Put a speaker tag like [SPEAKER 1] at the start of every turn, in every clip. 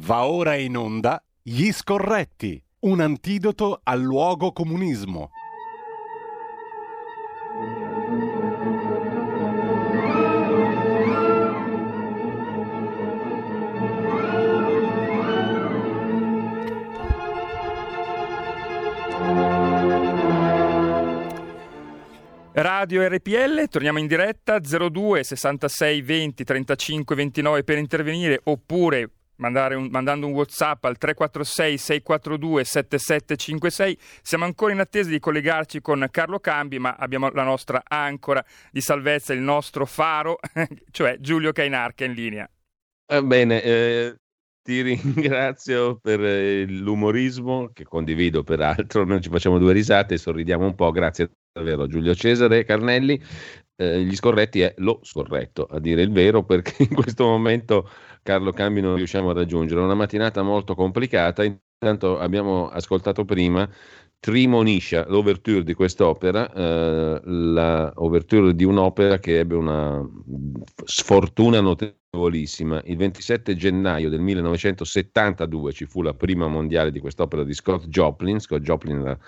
[SPEAKER 1] Va ora in onda Gli Scorretti, un antidoto al luogo comunismo.
[SPEAKER 2] Radio RPL, torniamo in diretta 02 66 20 35 29 per intervenire oppure un, mandando un WhatsApp al 346 642 7756. Siamo ancora in attesa di collegarci con Carlo Cambi, ma abbiamo la nostra ancora di salvezza, il nostro faro, cioè Giulio Cainar in linea.
[SPEAKER 3] Eh, bene, eh, ti ringrazio per eh, l'umorismo che condivido peraltro, noi ci facciamo due risate e sorridiamo un po', grazie davvero Giulio Cesare Carnelli. Eh, gli scorretti è lo scorretto, a dire il vero, perché in questo momento Carlo Cambi non riusciamo a raggiungere. Una mattinata molto complicata, intanto abbiamo ascoltato prima Trimoniscia, l'ouverture di quest'opera, eh, l'ouverture di un'opera che ebbe una sfortuna notevolissima. Il 27 gennaio del 1972 ci fu la prima mondiale di quest'opera di Scott Joplin, Scott Joplin era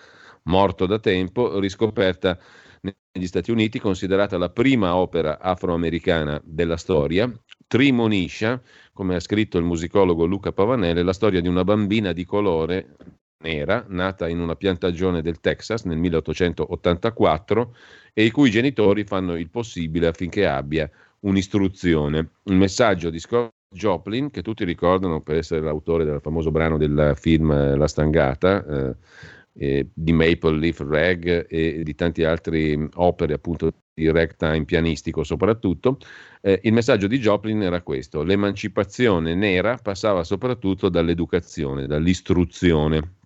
[SPEAKER 3] morto da tempo, riscoperta negli Stati Uniti, considerata la prima opera afroamericana della storia. Trimoniscia, come ha scritto il musicologo Luca Pavanelli, la storia di una bambina di colore nera, nata in una piantagione del Texas nel 1884 e i cui genitori fanno il possibile affinché abbia un'istruzione. Un messaggio di Scott Joplin, che tutti ricordano per essere l'autore del famoso brano del film eh, La Stangata, eh, eh, di Maple Leaf Rag e di tante altre opere appunto di ragtime pianistico soprattutto, eh, il messaggio di Joplin era questo, l'emancipazione nera passava soprattutto dall'educazione, dall'istruzione.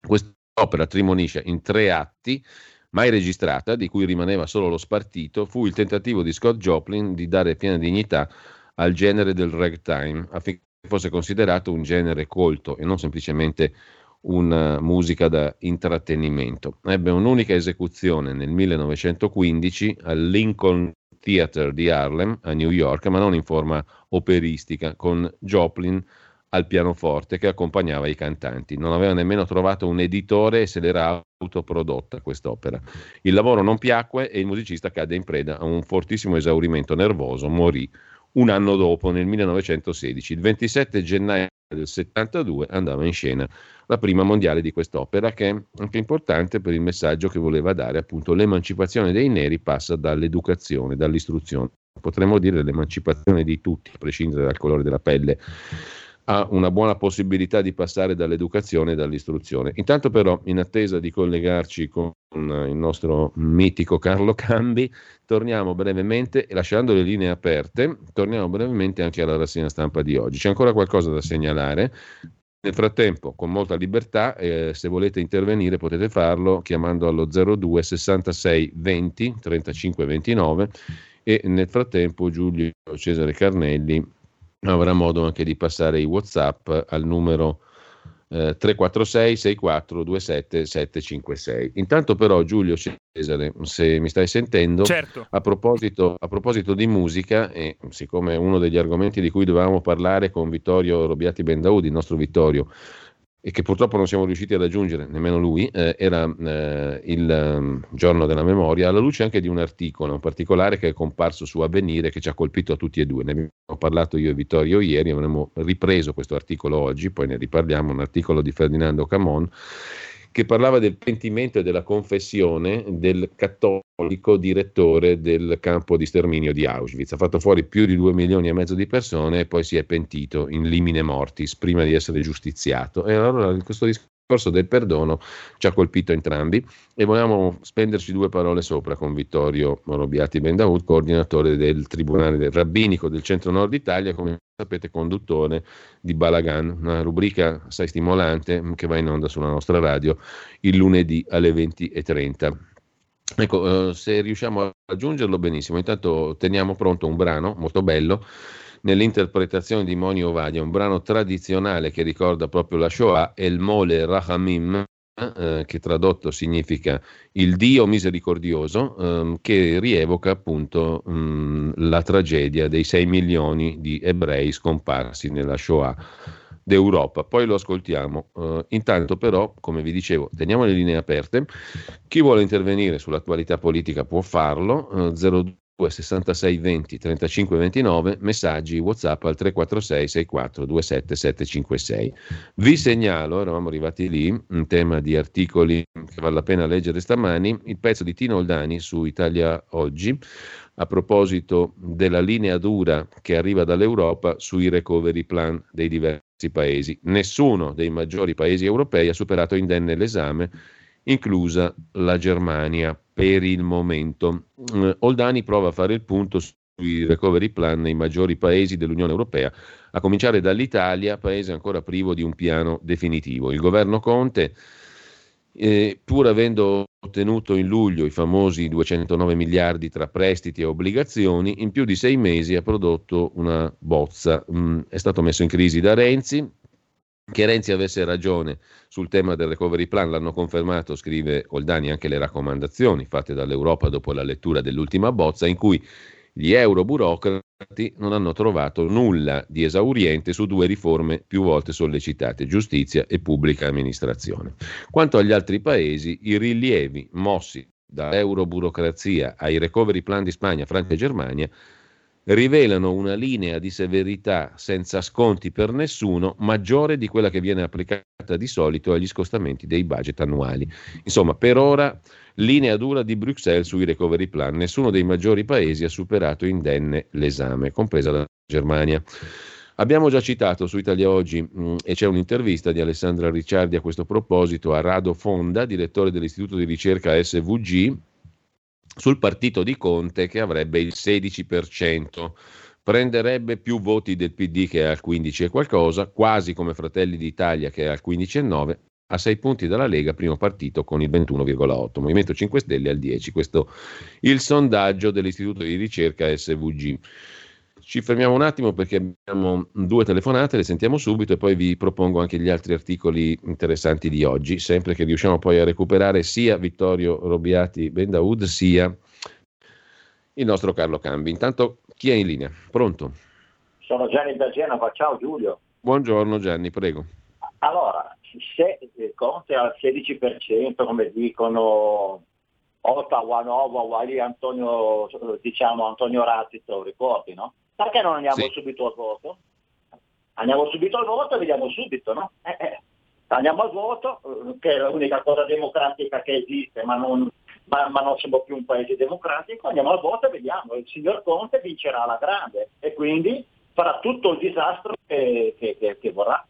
[SPEAKER 3] Quest'opera trimonisce in tre atti, mai registrata, di cui rimaneva solo lo spartito, fu il tentativo di Scott Joplin di dare piena dignità al genere del ragtime, affinché fosse considerato un genere colto e non semplicemente una musica da intrattenimento. Ebbe un'unica esecuzione nel 1915 al Lincoln Theatre di Harlem a New York, ma non in forma operistica, con Joplin al pianoforte che accompagnava i cantanti. Non aveva nemmeno trovato un editore e se l'era autoprodotta quest'opera. Il lavoro non piacque e il musicista cadde in preda a un fortissimo esaurimento nervoso, morì un anno dopo, nel 1916. Il 27 gennaio del 72 andava in scena la prima mondiale di quest'opera, che è anche importante per il messaggio che voleva dare, appunto l'emancipazione dei neri passa dall'educazione, dall'istruzione. Potremmo dire l'emancipazione di tutti, a prescindere dal colore della pelle ha una buona possibilità di passare dall'educazione e dall'istruzione. Intanto però, in attesa di collegarci con il nostro mitico Carlo Cambi, torniamo brevemente, lasciando le linee aperte, torniamo brevemente anche alla rassegna stampa di oggi. C'è ancora qualcosa da segnalare. Nel frattempo, con molta libertà, eh, se volete intervenire potete farlo chiamando allo 02 66 20 35 29 e nel frattempo Giulio Cesare Carnelli avrà modo anche di passare i WhatsApp al numero eh, 346 64 27 756. Intanto però Giulio Cesare, se mi stai sentendo,
[SPEAKER 2] certo.
[SPEAKER 3] a, proposito, a, proposito, di musica, e siccome uno degli argomenti di cui dovevamo parlare con Vittorio Robiati Bendaudi, il nostro Vittorio, e che purtroppo non siamo riusciti ad aggiungere, nemmeno lui, eh, era eh, il um, giorno della memoria, alla luce anche di un articolo, un particolare che è comparso su Avvenire che ci ha colpito a tutti e due. Ne abbiamo parlato io e Vittorio ieri, avremmo ripreso questo articolo oggi, poi ne riparliamo, un articolo di Ferdinando Camon che parlava del pentimento e della confessione del cattolico direttore del campo di sterminio di Auschwitz. Ha fatto fuori più di due milioni e mezzo di persone e poi si è pentito in limine mortis prima di essere giustiziato. E allora questo discorso discorso del perdono ci ha colpito entrambi e vogliamo spenderci due parole sopra con Vittorio Morobiati Bendaud, coordinatore del Tribunale del Rabbinico del Centro-Nord Italia, come sapete conduttore di Balagan, una rubrica assai stimolante che va in onda sulla nostra radio il lunedì alle 20.30. Ecco, eh, se riusciamo a raggiungerlo benissimo, intanto teniamo pronto un brano molto bello nell'interpretazione di Moni Ovadia, un brano tradizionale che ricorda proprio la Shoah, El Mole Rahamim, eh, che tradotto significa il Dio misericordioso, eh, che rievoca appunto mh, mm, la tragedia dei 6 milioni di ebrei scomparsi nella Shoah d'Europa. Poi lo ascoltiamo. Uh, intanto però, come vi dicevo, teniamo le linee aperte. Chi vuole intervenire sull'attualità politica può farlo. Uh, 02 66 20 35 29 messaggi whatsapp al 346 64 27 756 vi segnalo eravamo arrivati lì un tema di articoli che vale la pena leggere stamani il pezzo di Tino Oldani su Italia Oggi a proposito della linea dura che arriva dall'Europa sui recovery plan dei diversi paesi. Nessuno dei maggiori paesi europei ha superato indenne l'esame inclusa la Germania per il momento. Eh, Oldani prova a fare il punto sui recovery plan nei maggiori paesi dell'Unione Europea, a cominciare dall'Italia, paese ancora privo di un piano definitivo. Il governo Conte, eh, pur avendo ottenuto in luglio i famosi 209 miliardi tra prestiti e obbligazioni, in più di sei mesi ha prodotto una bozza. Mm, è stato messo in crisi da Renzi, che Renzi avesse ragione sul tema del recovery plan l'hanno confermato, scrive Oldani, anche le raccomandazioni fatte dall'Europa dopo la lettura dell'ultima bozza, in cui gli euroburocrati non hanno trovato nulla di esauriente su due riforme più volte sollecitate, giustizia e pubblica amministrazione. Quanto agli altri paesi, i rilievi mossi dall'euroburocrazia ai recovery plan di Spagna, Francia e Germania rivelano una linea di severità senza sconti per nessuno maggiore di quella che viene applicata di solito agli scostamenti dei budget annuali. Insomma, per ora linea dura di Bruxelles sui recovery plan. Nessuno dei maggiori paesi ha superato indenne l'esame, compresa la Germania. Abbiamo già citato su Italia Oggi mh, mm, e c'è un'intervista di Alessandra Ricciardi a questo proposito a Rado Fonda, direttore dell'Istituto di ricerca SVG, sul partito di Conte che avrebbe il 16%. Prenderebbe più voti del PD che è al 15 e qualcosa, quasi come Fratelli d'Italia che è al 15,9, a 6 punti dalla Lega, primo partito con il 21,8, Movimento 5 Stelle al 10. Questo il sondaggio dell'Istituto di ricerca SVG. Ci fermiamo un attimo perché abbiamo due telefonate, le sentiamo subito e poi vi propongo anche gli altri articoli interessanti di oggi, sempre che riusciamo poi a recuperare sia Vittorio Robiati Bendaud sia il nostro Carlo Cambi. Intanto chi è in linea? Pronto?
[SPEAKER 4] Sono Gianni da Genova, ciao Giulio.
[SPEAKER 3] Buongiorno Gianni, prego.
[SPEAKER 4] Allora, se Conte al 16%, come dicono Ottawa, Nova, Wally, Antonio, diciamo Antonio lo ricordi, no? Perché non andiamo sì. subito al voto? Andiamo subito al voto e vediamo subito, no? Eh, eh. Andiamo al voto, eh, che è l'unica cosa democratica che esiste, ma non, ma, ma non siamo più un paese democratico, andiamo al voto e vediamo, il signor Conte vincerà la grande e quindi farà tutto il disastro che, che, che, che vorrà.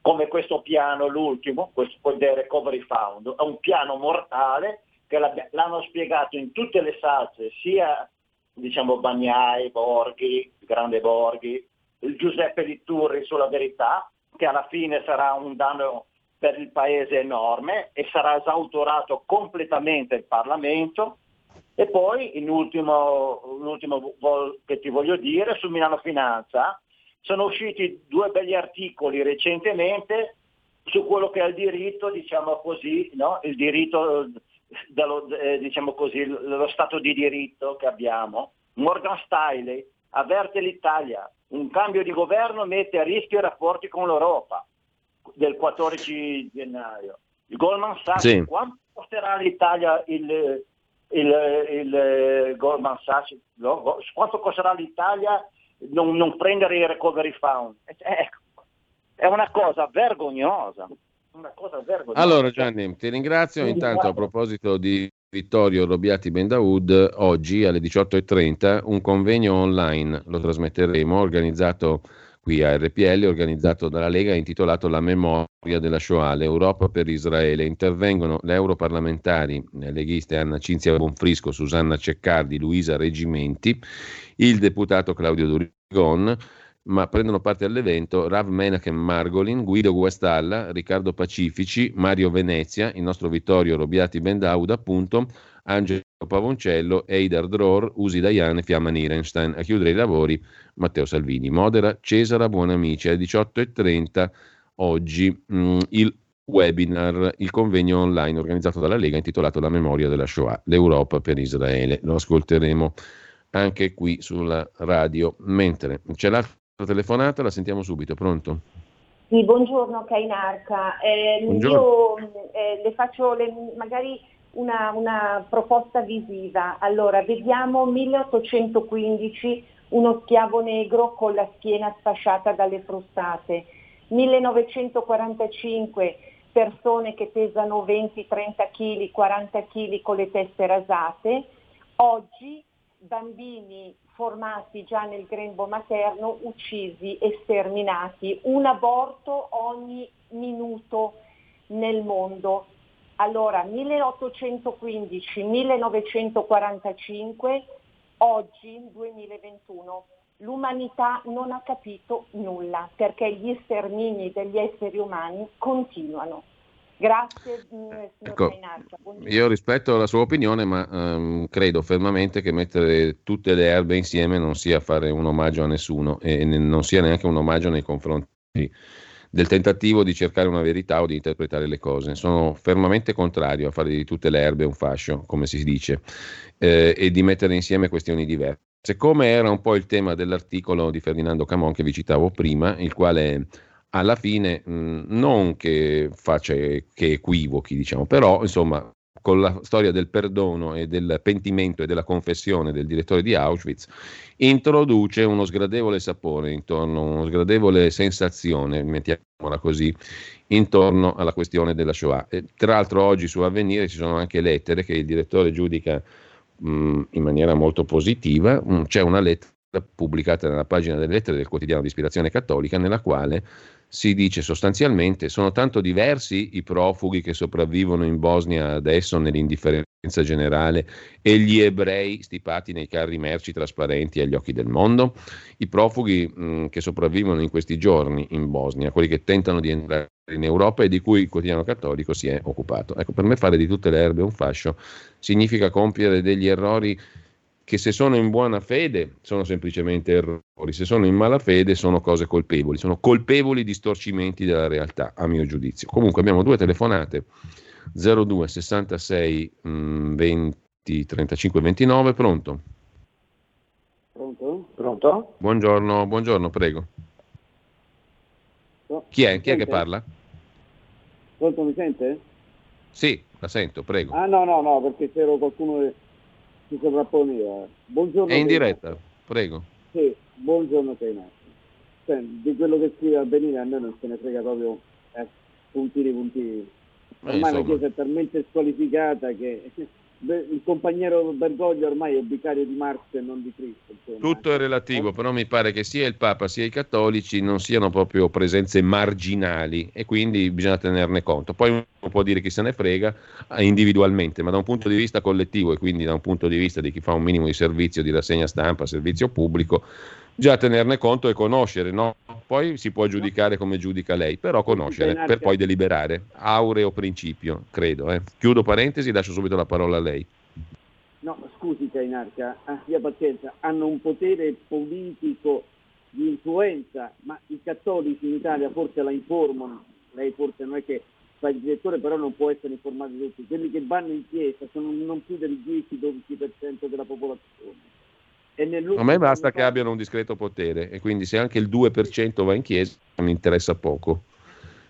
[SPEAKER 4] Come questo piano, l'ultimo, questo del Recovery Fund, è un piano mortale che l'hanno spiegato in tutte le salse, sia diciamo Bagnai, Borghi, Grande Borghi, il Giuseppe Litturri sulla verità, che alla fine sarà un danno per il Paese enorme e sarà esautorato completamente il Parlamento. E poi, in ultimo, in ultimo che ti voglio dire, su Milano Finanza sono usciti due belli articoli recentemente su quello che è il diritto, diciamo così, no? il diritto dallo, eh, diciamo così, lo Stato di diritto che abbiamo. Morgan Stiley avverte l'Italia, un cambio di governo mette a rischio i rapporti con l'Europa del 14 gennaio. Il Goldman Sachs, sì. quanto costerà all'Italia il, il, il Goldman Sachs? Quanto costerà all'Italia non, non prendere i recovery fund? Ecco, è una cosa vergognosa una cosa vergognosa.
[SPEAKER 3] Allora Gianni, ti ringrazio. Intanto a proposito di Vittorio Robiati Bendaud, oggi alle 18.30 un convegno online, lo trasmetteremo, organizzato qui a RPL, organizzato dalla Lega, intitolato La memoria della Shoah, l'Europa per Israele. Intervengono le europarlamentari le leghiste Anna Cinzia Bonfrisco, Susanna Ceccardi, Luisa Regimenti, il deputato Claudio Durigon, ma prendono parte all'evento Rav Menachem Margolin, Guido Guastalla, Riccardo Pacifici, Mario Venezia, il nostro Vittorio Robiati Bendauda, appunto, Angelo Pavoncello, Eidar Dror, Usi Dayan e Fiamma Nirenstein. A chiudere i lavori Matteo Salvini. Modera Cesara Buonamici alle 18.30 oggi. Mm, il webinar, il convegno online organizzato dalla Lega intitolato La memoria della Shoah, l'Europa per Israele. Lo ascolteremo anche qui sulla radio. Mentre c'è l'altra telefonata, la sentiamo subito. Pronto?
[SPEAKER 5] Sì, buongiorno Kainarca. Eh, buongiorno. Io eh, le faccio le, magari una, una, proposta visiva. Allora, vediamo 1815, uno schiavo negro con la schiena sfasciata dalle frustate. 1945, persone che pesano 20-30 kg, 40 kg con le teste rasate. Oggi bambini formati già nel grembo materno uccisi e sterminati, un aborto ogni minuto nel mondo. Allora 1815-1945, oggi 2021 l'umanità non ha capito nulla perché gli stermini degli esseri umani continuano. Grazie, mm,
[SPEAKER 3] ecco, Io rispetto la sua opinione, ma um, credo fermamente che mettere tutte le erbe insieme non sia fare un omaggio a nessuno e non sia neanche un omaggio nei confronti del tentativo di cercare una verità o di interpretare le cose. Sono fermamente contrario a fare di tutte le erbe un fascio, come si dice, eh, e di mettere insieme questioni diverse. Siccome era un po' il tema dell'articolo di Ferdinando Camon che vi citavo prima, il quale alla fine mh, non che faccia che equivochi, diciamo, però insomma con la storia del perdono e del pentimento e della confessione del direttore di Auschwitz, introduce uno sgradevole sapore intorno, uno sgradevole sensazione, mettiamola così, intorno alla questione della Shoah. E, tra l'altro oggi su Avvenire ci sono anche lettere che il direttore giudica mh, in maniera molto positiva, mh, c'è una lettera pubblicata nella pagina delle lettere del quotidiano di ispirazione cattolica nella quale si dice sostanzialmente sono tanto diversi i profughi che sopravvivono in Bosnia adesso nell'indifferenza generale e gli ebrei stipati nei carri merci trasparenti agli occhi del mondo, i profughi mh, che sopravvivono in questi giorni in Bosnia, quelli che tentano di entrare in Europa e di cui il quotidiano cattolico si è occupato. Ecco, per me fare di tutte le erbe un fascio significa compiere degli errori che se sono in buona fede sono semplicemente errori, se sono in mala fede sono cose colpevoli, sono colpevoli distorcimenti della realtà, a mio giudizio. Comunque abbiamo due telefonate, 02 66 mh, 20 35 29, pronto?
[SPEAKER 6] Pronto? Pronto?
[SPEAKER 3] Buongiorno, buongiorno, prego. No, Chi è? Chi è che parla?
[SPEAKER 6] Pronto, mi sente?
[SPEAKER 3] Sì, la sento, prego.
[SPEAKER 6] Ah no, no, no, perché c'era qualcuno si sovrapponeva. Buongiorno.
[SPEAKER 3] È in diretta, prego.
[SPEAKER 6] Sì, buongiorno Tenassi. di quello che scrive a venire a noi non se ne frega proprio eh, puntini puntini. Ormai eh, la Chiesa è talmente squalificata che il compagnero Bergoglio ormai è vicario di Marx e non di Cristo.
[SPEAKER 3] Insomma. Tutto è relativo, però mi pare che sia il Papa sia i cattolici non siano proprio presenze marginali e quindi bisogna tenerne conto. Poi uno può dire chi se ne frega eh, individualmente, ma da un punto di vista collettivo e quindi da un punto di vista di chi fa un minimo di servizio di rassegna stampa, servizio pubblico, già tenerne conto e conoscere, no? Poi si può giudicare come giudica lei, però conoscere per poi deliberare. Aureo principio, credo. Eh. Chiudo parentesi, lascio subito la parola a lei.
[SPEAKER 6] No, scusi Cainarca, abbia pazienza, hanno un potere politico di influenza, ma i cattolici in Italia forse la informano, lei forse non è che fa il direttore, però non può essere informato tutti. Quelli che vanno in chiesa sono non più del 10-12% della popolazione
[SPEAKER 3] a me basta che abbiano un discreto potere e quindi se anche il 2% va in chiesa mi interessa poco.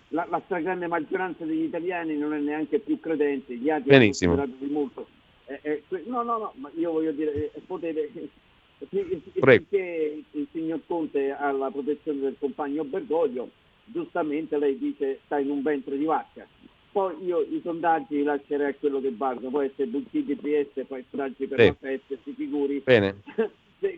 [SPEAKER 6] La, la stragrande maggioranza degli italiani non è neanche più credente, gli altri
[SPEAKER 3] Benissimo.
[SPEAKER 6] hanno di molto. Eh, eh, no, no, no, ma io voglio dire, eh, potere, perché il signor Conte ha la protezione del compagno Bergoglio, giustamente lei dice sta in un ventre di vacca. Poi io i sondaggi li lascerei a quello che valgono, può essere Bucchini PS, poi stragi per sì. la festa, si figuri
[SPEAKER 3] Bene.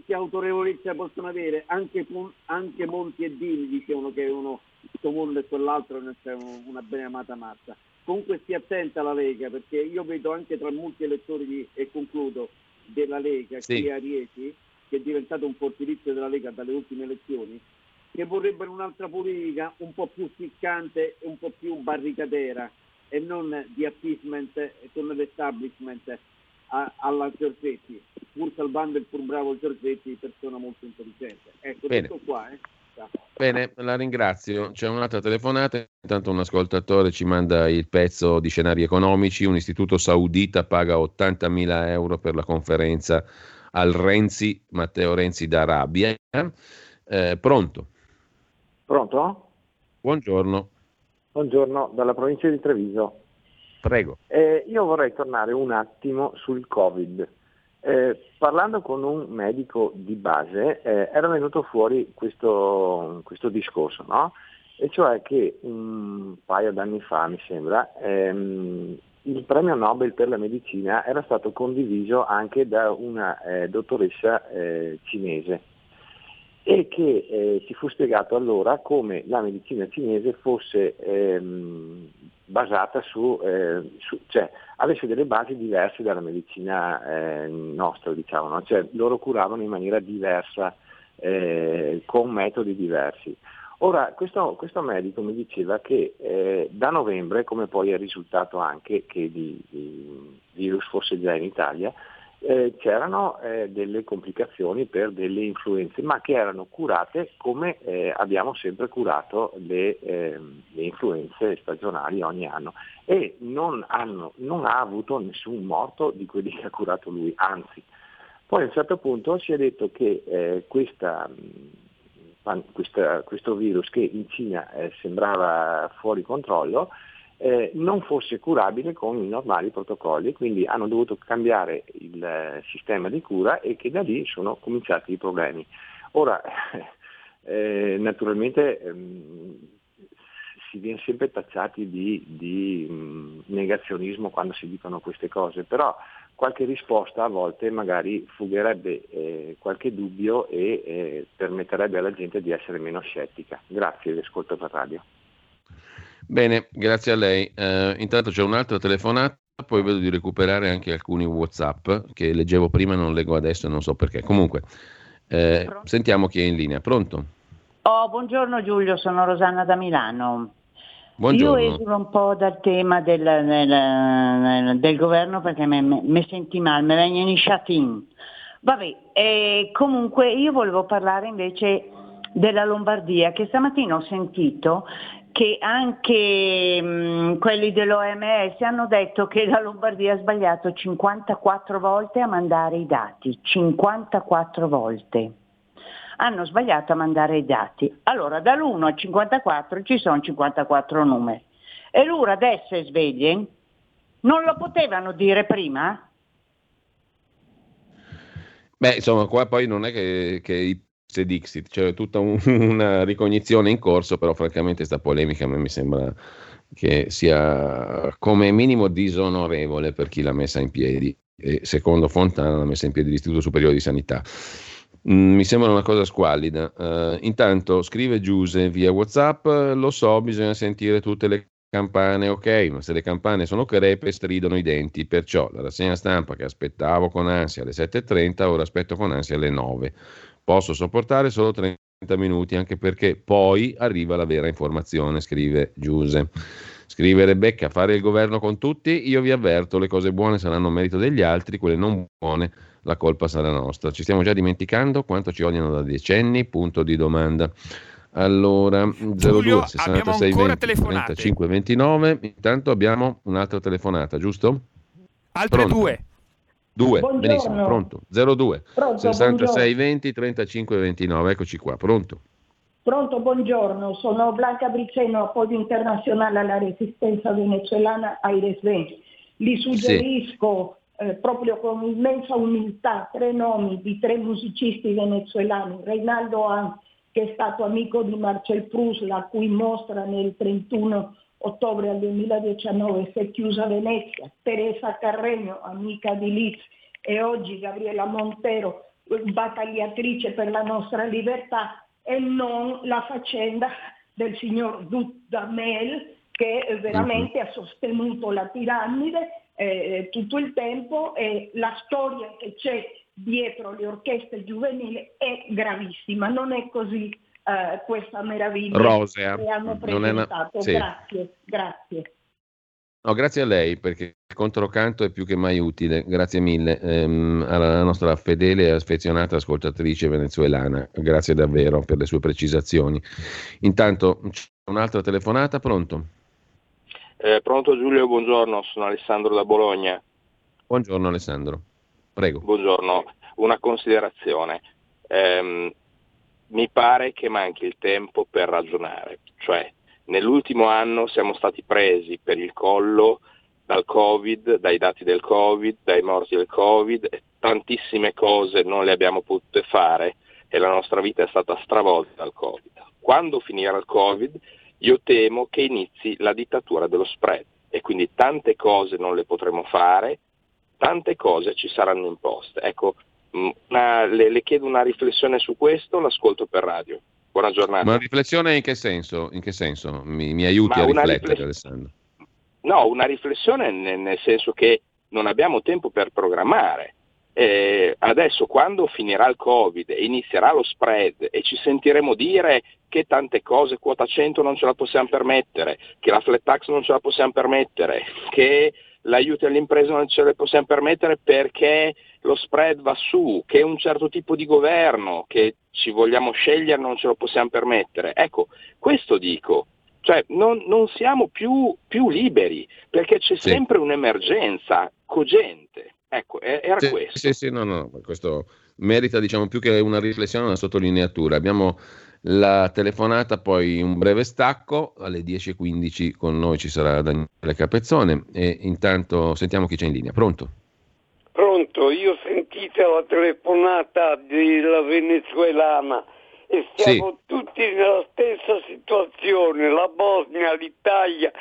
[SPEAKER 6] che autorevolezza possono avere, anche, anche Monti e Dini dicevano che uno, questo mondo e quell'altro non c'è una ben amata mazza. Comunque stia attenta alla Lega, perché io vedo anche tra molti elettori, di, e concludo, della Lega, sì. qui a Rieti, che è diventato un fortilizio della Lega dalle ultime elezioni, che vorrebbero un'altra politica un po' più ficcante e un po' più barricatera e non di appeasement con l'establishment alla Giorgetti, pur salvando il pur bravo Giorgetti, persona molto intelligente. Ecco,
[SPEAKER 3] Bene.
[SPEAKER 6] tutto qua. Eh.
[SPEAKER 3] Bene, la ringrazio. C'è un'altra telefonata. Intanto un ascoltatore ci manda il pezzo di scenari economici. Un istituto saudita paga 80.000 euro per la conferenza al Renzi, Matteo Renzi d'Arabia. Eh, pronto?
[SPEAKER 7] Pronto?
[SPEAKER 3] Buongiorno.
[SPEAKER 7] Buongiorno, dalla provincia di Treviso.
[SPEAKER 3] Prego.
[SPEAKER 7] Eh, io vorrei tornare un attimo sul Covid. Eh, parlando con un medico di base eh, era venuto fuori questo, questo discorso, no? e cioè che un paio d'anni fa, mi sembra, ehm, il premio Nobel per la medicina era stato condiviso anche da una eh, dottoressa eh, cinese e che eh, ci fu spiegato allora come la medicina cinese fosse ehm, basata su, eh, su, cioè avesse delle basi diverse dalla medicina eh, nostra, diciamo, no? cioè loro curavano in maniera diversa, eh, con metodi diversi. Ora, questo, questo, medico mi diceva che eh, da novembre, come poi è risultato anche che di virus fosse già in Italia, eh, c'erano eh, delle complicazioni per delle influenze, ma che erano curate come eh, abbiamo sempre curato le, ehm, le, influenze stagionali ogni anno e non, hanno, non, ha avuto nessun morto di quelli che ha curato lui, anzi. Poi a un certo punto si è detto che eh, questa, questa, questo virus che in Cina eh, sembrava fuori controllo eh, non fosse curabile con i normali protocolli, quindi hanno dovuto cambiare il eh, sistema di cura e che da lì sono cominciati i problemi. Ora, eh, naturalmente ehm, si viene sempre tacciati di, di mh, mm, negazionismo quando si dicono queste cose, però qualche risposta a volte magari fugherebbe eh, qualche dubbio e eh, permetterebbe alla gente di essere meno scettica. Grazie, vi ascolto per radio.
[SPEAKER 3] Bene, grazie a lei. Uh, intanto c'è un'altra telefonata, poi vedo di recuperare anche alcuni WhatsApp che leggevo prima e non leggo adesso e non so perché. Comunque, eh, sentiamo chi è in linea. Pronto?
[SPEAKER 8] Oh, buongiorno Giulio, sono Rosanna da Milano.
[SPEAKER 3] Buongiorno.
[SPEAKER 8] Io esuro un po' dal tema del, del, del governo perché mi senti male, mi vengono i chatin. Vabbè, eh, comunque io volevo parlare invece della Lombardia, che stamattina ho sentito che anche mh, quelli dell'OMS hanno detto che la Lombardia ha sbagliato 54 volte a mandare i dati, 54 volte. Hanno sbagliato a mandare i dati. Allora dall'1 al 54 ci sono 54 numeri. E loro adesso è sveglie? Non lo potevano dire prima?
[SPEAKER 3] Beh, insomma, qua poi non è che, che i Dixit, c'è tutta un, una ricognizione in corso, però francamente questa polemica a me mi sembra che sia come minimo disonorevole per chi l'ha messa in piedi e secondo Fontana l'ha messa in piedi l'Istituto Superiore di Sanità. Mm, mi sembra una cosa squallida. Uh, intanto scrive Giuse via WhatsApp: Lo so, bisogna sentire tutte le campane, ok, ma se le campane sono crepe stridono i denti. Perciò la rassegna stampa che aspettavo con ansia alle 7.30, ora aspetto con ansia alle 9. Posso sopportare solo 30 minuti, anche perché poi arriva la vera informazione, scrive Giuse. Scrive Rebecca, fare il governo con tutti, io vi avverto, le cose buone saranno merito degli altri, quelle non buone la colpa sarà nostra. Ci stiamo già dimenticando quanto ci odiano da decenni, punto di domanda. Allora,
[SPEAKER 2] Giulio, 02 66 20
[SPEAKER 3] 35 29, intanto abbiamo un'altra telefonata, giusto?
[SPEAKER 2] Altre Pronto? due.
[SPEAKER 3] 2, benissimo, pronto. 02 pronto, 66 20 35 29, eccoci qua, pronto.
[SPEAKER 9] Pronto, buongiorno, sono Blanca Briceno, appoggio internazionale alla resistenza venezuelana Aires Ben. Gli suggerisco sì. eh, proprio con immensa umiltà tre nomi di tre musicisti venezuelani, Reinaldo An, che è stato amico di Marcel Proust, la cui mostra nel 31 ottobre del 2019 si è chiusa Venezia, Teresa Carregno, amica di Liz, e oggi Gabriela Montero, battagliatrice per la nostra libertà, e non la faccenda del signor Dudamel che veramente ha sostenuto la piramide eh, tutto il tempo e la storia che c'è dietro le orchestre giovanili è gravissima, non è così eh, questa meraviglia
[SPEAKER 3] Rosea.
[SPEAKER 9] che hanno presentato. Una... Sì. Grazie, grazie.
[SPEAKER 3] No, grazie a lei perché controcanto è più che mai utile, grazie mille ehm, alla nostra fedele e affezionata ascoltatrice venezuelana, grazie davvero per le sue precisazioni. Intanto c'è un'altra telefonata, pronto?
[SPEAKER 10] Eh, pronto Giulio, buongiorno, sono Alessandro da Bologna.
[SPEAKER 3] Buongiorno Alessandro, prego.
[SPEAKER 10] Buongiorno, una considerazione. Eh, mi pare che manchi il tempo per ragionare, cioè nell'ultimo anno siamo stati presi per il collo dal Covid, dai dati del Covid, dai morti del Covid, tantissime cose non le abbiamo potute fare e la nostra vita è stata stravolta dal Covid. Quando finirà il Covid io temo che inizi la dittatura dello spread e quindi tante cose non le potremo fare, tante cose ci saranno imposte. Ecco, una, le, le, chiedo una riflessione su questo, l'ascolto per radio. Buona giornata.
[SPEAKER 3] Una riflessione in che senso? In che senso? Mi, mi aiuti Ma a riflettere, rifless- Alessandro?
[SPEAKER 10] No, una riflessione nel, nel senso che non abbiamo tempo per programmare. Eh, adesso quando finirà il Covid e inizierà lo spread e ci sentiremo dire che tante cose, quota 100 non ce la possiamo permettere, che la flat tax non ce la possiamo permettere, che l'aiuto alle imprese non ce le possiamo permettere perché lo spread va su, che un certo tipo di governo che ci vogliamo scegliere non ce lo possiamo permettere. Ecco, questo dico, cioè non, non siamo più, più, liberi perché c'è sì. sempre un'emergenza cogente. Ecco, era
[SPEAKER 3] sì,
[SPEAKER 10] questo.
[SPEAKER 3] Sì, sì, no, no, questo merita diciamo più che una riflessione, una sottolineatura. Abbiamo la telefonata, poi un breve stacco, alle 10.15 con noi ci sarà Daniele Capezzone e intanto sentiamo chi c'è in linea. Pronto?
[SPEAKER 11] Pronto, io sentite la telefonata della venezuelana e siamo sì. tutti nella stessa situazione, la Bosnia, l'Italia,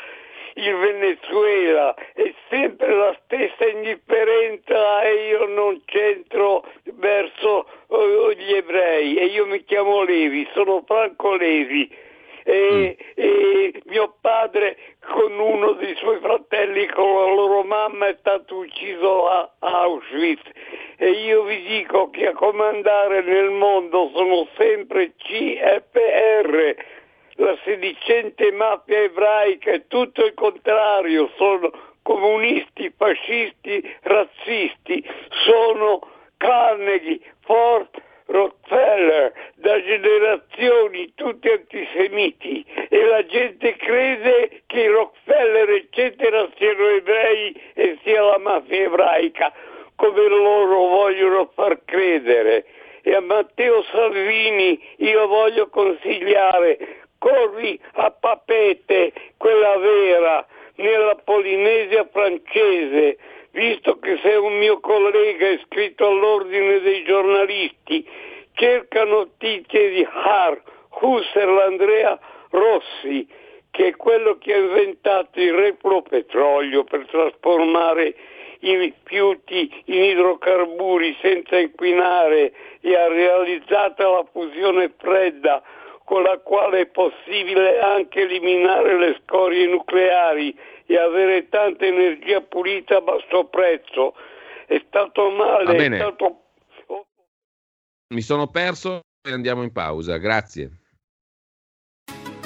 [SPEAKER 11] il Venezuela, è sempre la stessa indifferenza e io non c'entro verso uh, gli ebrei e io mi chiamo Levi, sono Franco Levi e, mm. e, mio padre con uno dei suoi fratelli con la loro mamma è stato ucciso a Auschwitz e io vi dico che a comandare nel mondo sono sempre CFR la sedicente mafia ebraica è tutto il contrario sono comunisti, fascisti, razzisti sono Carnegie, Ford Rockefeller, da generazioni tutti antisemiti e la gente crede che i Rockefeller eccetera siano ebrei e sia la mafia ebraica come loro vogliono far credere. E a Matteo Salvini io voglio consigliare, corri a Papete, quella vera, nella Polinesia francese, visto che sei un mio collega iscritto all'ordine dei giornalisti, cerca notizie di Har, Husserl Andrea Rossi, che è quello che ha inventato il repropetrolio per trasformare i rifiuti in idrocarburi senza inquinare e ha realizzato la fusione fredda con la quale è possibile anche eliminare le scorie nucleari e avere tanta energia pulita a basso prezzo. È stato male, è stato...
[SPEAKER 3] Mi sono perso e andiamo in pausa. Grazie.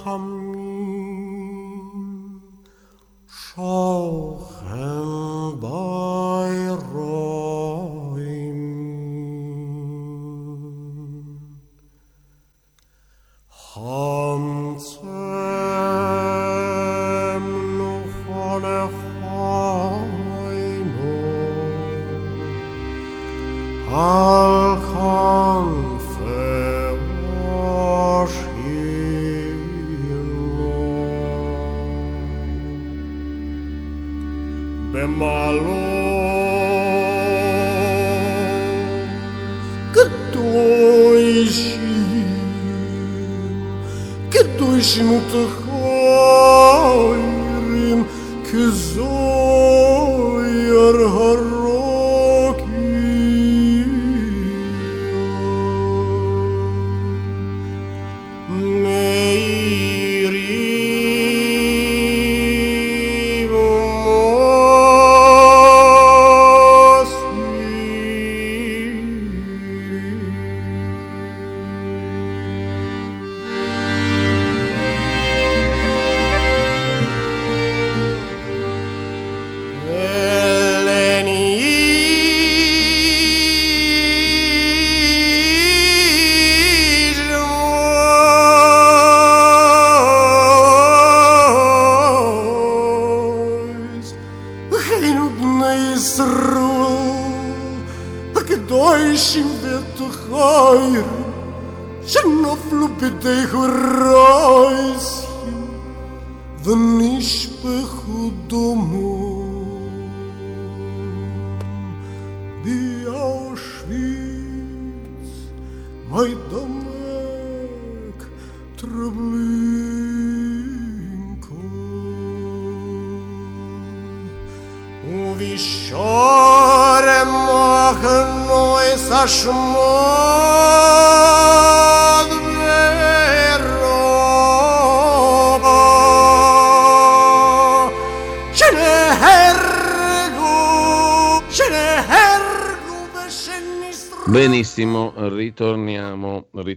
[SPEAKER 12] رحمیم شاخم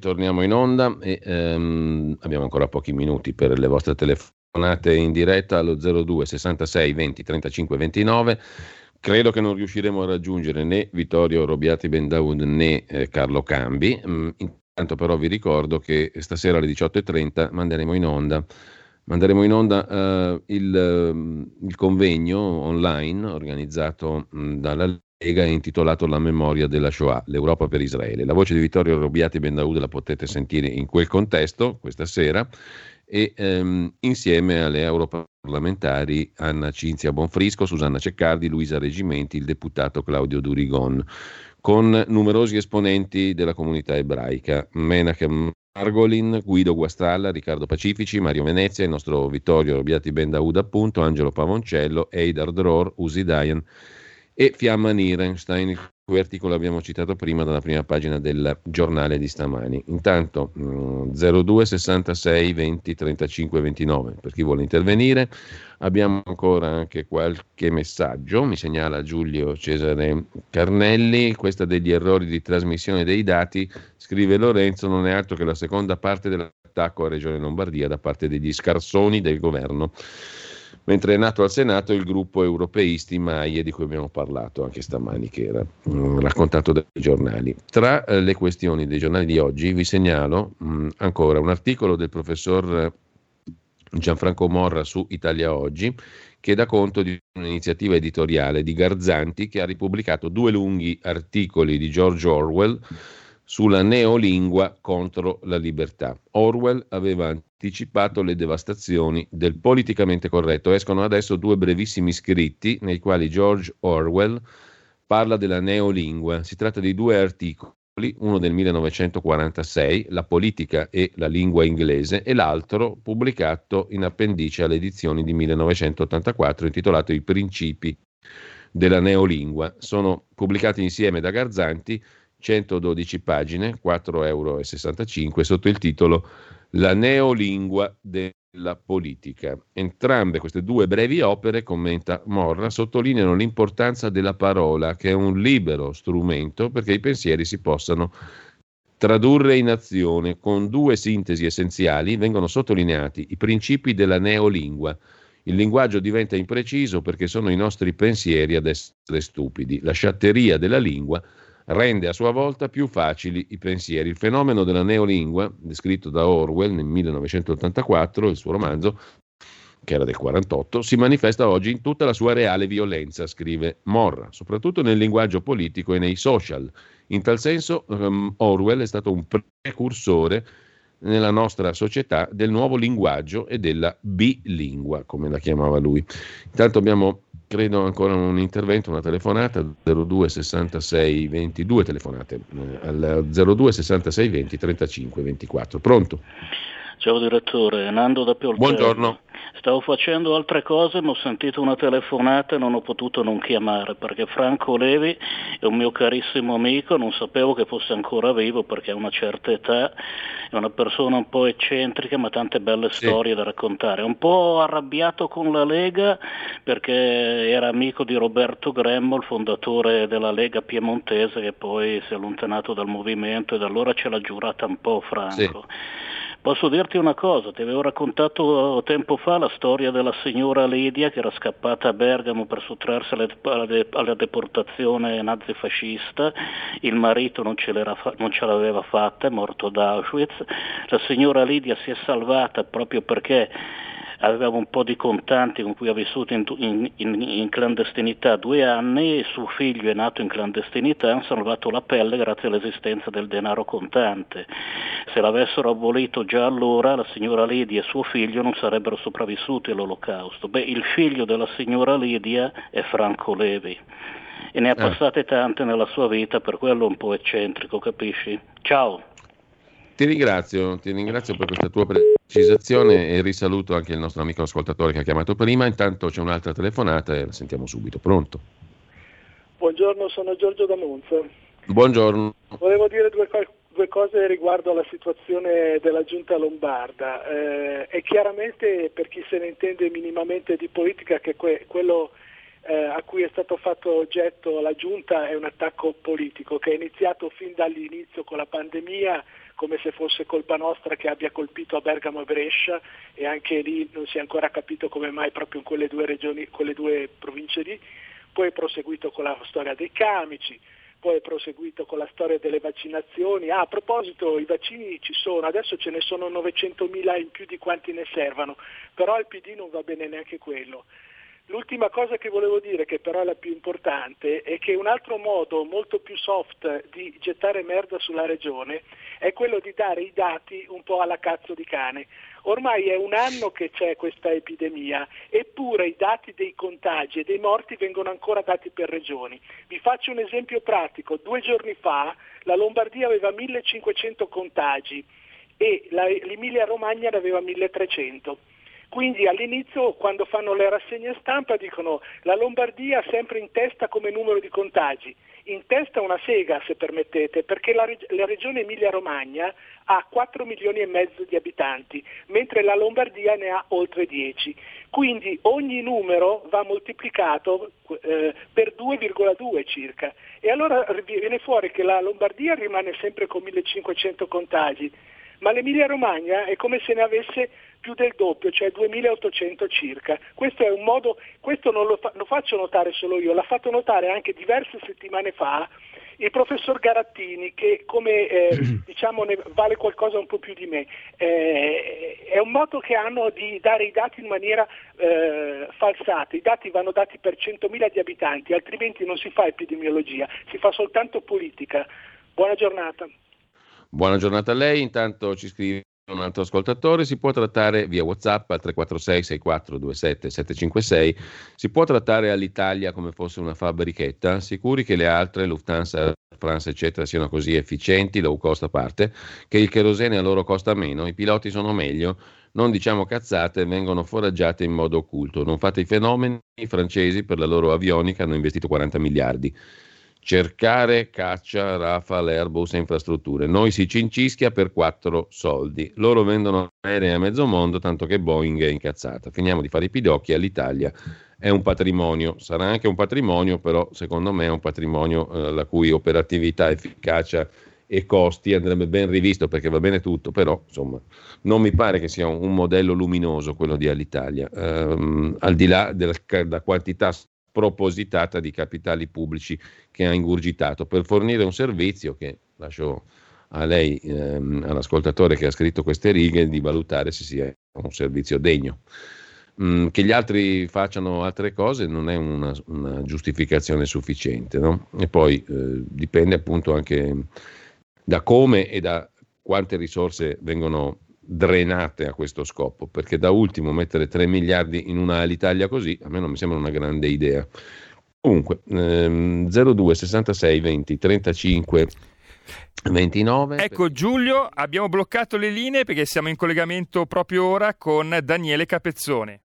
[SPEAKER 3] Ritorniamo, in onda e ehm, abbiamo ancora pochi minuti per le vostre telefonate in diretta allo 02 66 20 35 29. Credo che non riusciremo a raggiungere né Vittorio Robiati Bendaud né eh, Carlo Cambi. Mm, intanto però vi ricordo che stasera alle 18.30 manderemo in onda manderemo in onda uh, il, uh, il, convegno online organizzato mh, dalla Lega intitolato La memoria della Shoah, l'Europa per Israele. La voce di Vittorio Robiati Bendaud la potete sentire in quel contesto questa sera e ehm, insieme alle europarlamentari Anna Cinzia Bonfrisco, Susanna Ceccardi, Luisa Regimenti, il deputato Claudio Durigon, con numerosi esponenti della comunità ebraica, Menachem Margolin, Guido Guastralla, Riccardo Pacifici, Mario Venezia, il nostro Vittorio Robiati Bendaud appunto, Angelo Pavoncello, Eidar Dror, Uzi Dayan e Fiamma Nierenstein, il cui articolo abbiamo citato prima dalla prima pagina del giornale di stamani. Intanto mh, 02 66 20 35 29 per chi vuole intervenire. Abbiamo ancora anche qualche messaggio, mi segnala Giulio Cesare Carnelli, questa degli errori di trasmissione dei dati, scrive Lorenzo, non è altro che la seconda parte dell'attacco a Regione Lombardia da parte degli scarsoni del governo mentre è nato al Senato il gruppo europeisti Maie di cui abbiamo parlato anche stamani che era mm, raccontato dai giornali. Tra eh, le questioni dei giornali di oggi vi segnalo mm, ancora un articolo del professor Gianfranco Morra su Italia Oggi che dà conto di un'iniziativa editoriale di Garzanti che ha ripubblicato due lunghi articoli di George Orwell sulla neolingua contro la libertà. Orwell aveva anticipato le devastazioni del politicamente corretto. Escono adesso due brevissimi scritti nei quali George Orwell parla della neolingua. Si tratta di due articoli, uno del 1946, La politica e la lingua inglese, e l'altro pubblicato in appendice alle edizioni di 1984 intitolato I principi della neolingua. Sono pubblicati insieme da Garzanti 112 pagine, 4,65 euro, sotto il titolo La neolingua della politica. Entrambe queste due brevi opere, commenta Morra, sottolineano l'importanza della parola, che è un libero strumento perché i pensieri si possano tradurre in azione. Con due sintesi essenziali vengono sottolineati i principi della neolingua. Il linguaggio diventa impreciso perché sono i nostri pensieri ad essere stupidi. La sciatteria della lingua rende a sua volta più facili i pensieri. Il fenomeno della neolingua, descritto da Orwell nel 1984, il suo romanzo, che era del 48, si manifesta oggi in tutta la sua reale violenza, scrive Morra, soprattutto nel linguaggio politico e nei social. In tal senso um, Orwell è stato un precursore nella nostra società del nuovo linguaggio e della bilingua, come la chiamava lui. Intanto abbiamo credo ancora un intervento, una telefonata 02 66 22 telefonate eh, al 02 66 20 35 24. Pronto?
[SPEAKER 13] Ciao direttore, Nando da Pioltello.
[SPEAKER 3] Buongiorno.
[SPEAKER 13] Stavo facendo altre cose ma ho sentito una telefonata e non ho potuto non chiamare perché Franco Levi è un mio carissimo amico, non sapevo che fosse ancora vivo perché ha una certa età, è una persona un po' eccentrica ma tante belle sì. storie da raccontare. È un po' arrabbiato con la Lega perché era amico di Roberto Gremmo, il fondatore della Lega piemontese che poi si è allontanato dal movimento e da allora ce l'ha giurata un po' Franco. Sì. Posso dirti una cosa, ti avevo raccontato tempo fa la storia della signora Lidia che era scappata a Bergamo per sottrarsi alla, deportazione nazifascista, il marito non ce, non ce, l'aveva fatta, è morto ad Auschwitz, la signora Lidia si è salvata proprio perché aveva un po' di contanti con cui ha vissuto in, in, in, in, clandestinità due anni, suo figlio è nato in clandestinità, hanno salvato la pelle grazie all'esistenza del denaro contante. Se l'avessero abolito già allora, la signora Lidia e suo figlio non sarebbero sopravvissuti all'olocausto. Beh, il figlio della signora Lidia è Franco Levi e ne ha eh. passate tante nella sua vita, per quello un po' eccentrico, capisci? Ciao!
[SPEAKER 3] Ti ringrazio, ti ringrazio per questa tua precisazione e risaluto anche il nostro amico ascoltatore che ha chiamato prima. Intanto c'è un'altra telefonata e la sentiamo subito. Pronto?
[SPEAKER 14] Buongiorno, sono Giorgio da Monza.
[SPEAKER 3] Buongiorno.
[SPEAKER 14] Volevo dire due, due cose riguardo alla situazione della giunta lombarda. Eh, è chiaramente per chi se ne intende minimamente di politica che que- quello eh, a cui è stato fatto oggetto la giunta è un attacco politico che è iniziato fin dall'inizio con la pandemia come se fosse colpa nostra che abbia colpito a Bergamo e Brescia e anche lì non si è ancora capito come mai proprio in quelle due, regioni, quelle due province lì. Poi è proseguito con la storia dei camici, poi è proseguito con la storia delle vaccinazioni. Ah, a proposito, i vaccini ci sono, adesso ce ne sono 900.000 in più di quanti ne servano, però al PD non va bene neanche quello. L'ultima cosa che volevo dire, che però è la più importante, è che un altro modo molto più soft di gettare merda sulla regione è quello di dare i dati un po' alla cazzo di cane. Ormai è un anno che c'è questa epidemia, eppure i dati dei contagi e dei morti vengono ancora dati per regioni. Vi faccio un esempio pratico. Due giorni fa la Lombardia aveva 1500 contagi e l'Emilia Romagna ne aveva 1300 quindi all'inizio quando fanno le rassegne stampa dicono la Lombardia sempre in testa come numero di contagi. In testa una sega se permettete, perché la, la regione Emilia-Romagna ha 4 milioni e mezzo di abitanti, mentre la Lombardia ne ha oltre 10. Quindi ogni numero va moltiplicato eh, per 2,2 circa. E allora viene fuori che la Lombardia rimane sempre con 1500 contagi, ma l'Emilia Romagna è come se ne avesse più del doppio, cioè 2800 circa. Questo è un modo, questo non lo, fa, lo faccio notare solo io, l'ha fatto notare anche diverse settimane fa il professor Garattini, che come eh, diciamo ne vale qualcosa un po' più di me, eh, è un modo che hanno di dare i dati in maniera eh, falsata, i dati vanno dati per 100.000 di abitanti, altrimenti non si fa epidemiologia, si fa soltanto politica. Buona giornata.
[SPEAKER 3] Buona giornata a lei, intanto ci scrive un altro ascoltatore, si può trattare via WhatsApp al 346 6427 756, si può trattare all'Italia come fosse una fabbrichetta, sicuri che le altre, Lufthansa, France eccetera, siano così efficienti, low cost a parte, che il kerosene a loro costa meno, i piloti sono meglio, non diciamo cazzate, vengono foraggiate in modo occulto, non fate i fenomeni, i francesi per la loro avionica hanno investito 40 miliardi cercare caccia, Rafale, Airbus e infrastrutture. Noi si cincischia per quattro soldi. Loro vendono aerei a mezzo mondo, tanto che Boeing è incazzata. Finiamo di fare i pidocchi all'Italia. È un patrimonio, sarà anche un patrimonio, però secondo me è un patrimonio eh, la cui operatività, efficacia e costi andrebbe ben rivisto perché va bene tutto, però insomma non mi pare che sia un, modello luminoso quello di Alitalia, ehm, al di là della quantità propositata di capitali pubblici che ha ingurgitato per fornire un servizio che lascio a lei, ehm, all'ascoltatore che ha scritto queste righe, di valutare se sia un servizio degno. Mm, che gli altri facciano altre cose non è una, una giustificazione sufficiente, no? E poi eh, dipende appunto anche da come e da quante risorse vengono drenate a questo scopo, perché da ultimo mettere 3 miliardi in una Alitalia così a me non mi sembra una grande idea. Comunque, ehm, 02 66 20 35 29.
[SPEAKER 2] Ecco Giulio, abbiamo bloccato le linee perché siamo in collegamento proprio ora con Daniele Capezzone.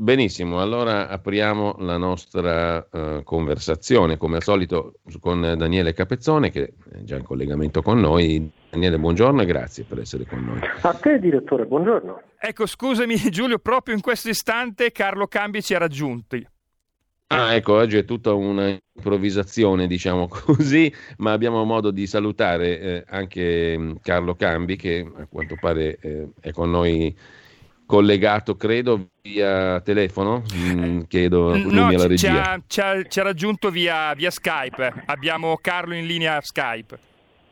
[SPEAKER 3] Benissimo, allora apriamo la nostra uh, conversazione come al solito con Daniele Capezzone che è già in collegamento con noi. Daniele, buongiorno e grazie per essere con noi.
[SPEAKER 15] A te direttore, buongiorno.
[SPEAKER 2] Ecco, scusami Giulio, proprio in questo istante Carlo Cambi ci ha raggiunti.
[SPEAKER 3] Ah, ecco, oggi è tutta un'improvvisazione, diciamo così, ma abbiamo modo di salutare eh, anche mm, Carlo Cambi che a quanto pare eh, è con noi collegato, credo, via telefono? Mm, chiedo
[SPEAKER 2] no,
[SPEAKER 3] alla regia.
[SPEAKER 2] Ci ha, ci, ha, ci ha, raggiunto via, via Skype. Abbiamo Carlo in linea Skype.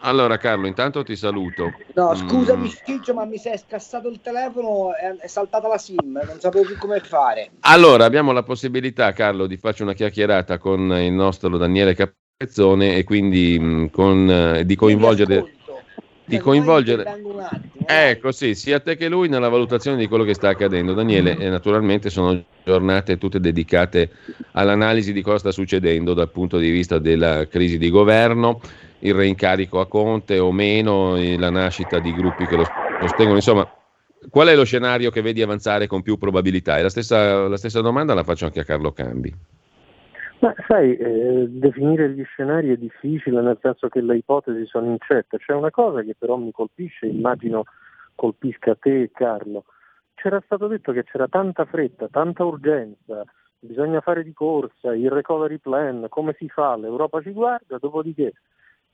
[SPEAKER 3] Allora Carlo, intanto ti saluto.
[SPEAKER 16] No, scusami mm. ma mi si è scassato il telefono, è, saltata la SIM, non sapevo più come fare.
[SPEAKER 3] Allora, abbiamo la possibilità, Carlo, di farci una chiacchierata con il nostro Daniele Capezzone e quindi mh, mm, con, eh, di coinvolgere di coinvolgere ecco sì sia te che lui nella valutazione di quello che sta accadendo Daniele e naturalmente sono giornate tutte dedicate all'analisi di cosa sta succedendo dal punto di vista della crisi di governo il reincarico a Conte o meno la nascita di gruppi che lo sostengono insomma qual è lo scenario che vedi avanzare con più probabilità? E la stessa, la stessa domanda la faccio anche a Carlo Cambi.
[SPEAKER 15] Ma sai, eh, definire gli scenari è difficile nel senso che le ipotesi sono incerte. C'è una cosa che però mi colpisce, immagino colpisca te e Carlo. C'era stato detto che c'era tanta fretta, tanta urgenza, bisogna fare di corsa, il recovery plan, come si fa, l'Europa ci guarda, dopodiché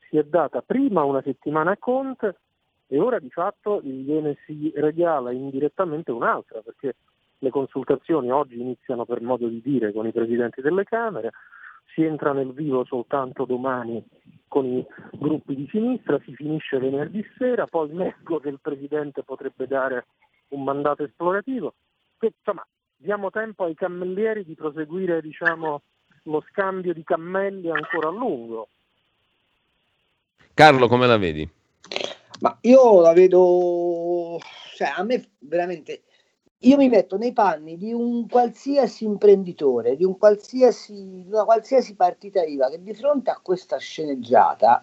[SPEAKER 15] si è data prima una settimana a Conte e ora di fatto gliene si regala indirettamente un'altra, perché le consultazioni oggi iniziano per modo di dire con i presidenti delle Camere, si entra nel vivo soltanto domani con i gruppi di sinistra, si finisce venerdì sera, poi leggo che il Presidente potrebbe dare un mandato esplorativo. Che, insomma, diamo tempo ai cammellieri di proseguire diciamo, lo scambio di cammelli ancora a lungo.
[SPEAKER 3] Carlo, come la vedi?
[SPEAKER 16] Ma io la vedo, cioè a me veramente io mi metto nei panni di un qualsiasi imprenditore, di un qualsiasi, una qualsiasi partita IVA che di fronte a questa sceneggiata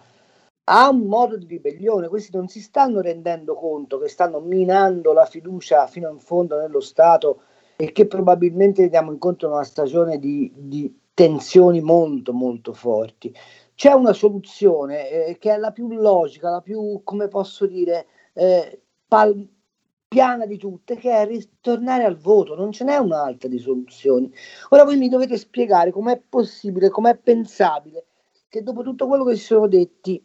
[SPEAKER 16] ha un modo di ribellione. Questi non si stanno rendendo conto che stanno minando la fiducia fino in fondo nello Stato e che probabilmente andiamo incontro a una stagione di, di tensioni molto molto forti. C'è una soluzione eh, che è la più logica, la più, come posso dire, eh, pal- piana di tutte che è ritornare al voto, non ce n'è un'altra di soluzioni. Ora voi mi dovete spiegare com'è possibile, com'è pensabile che dopo tutto quello che si sono detti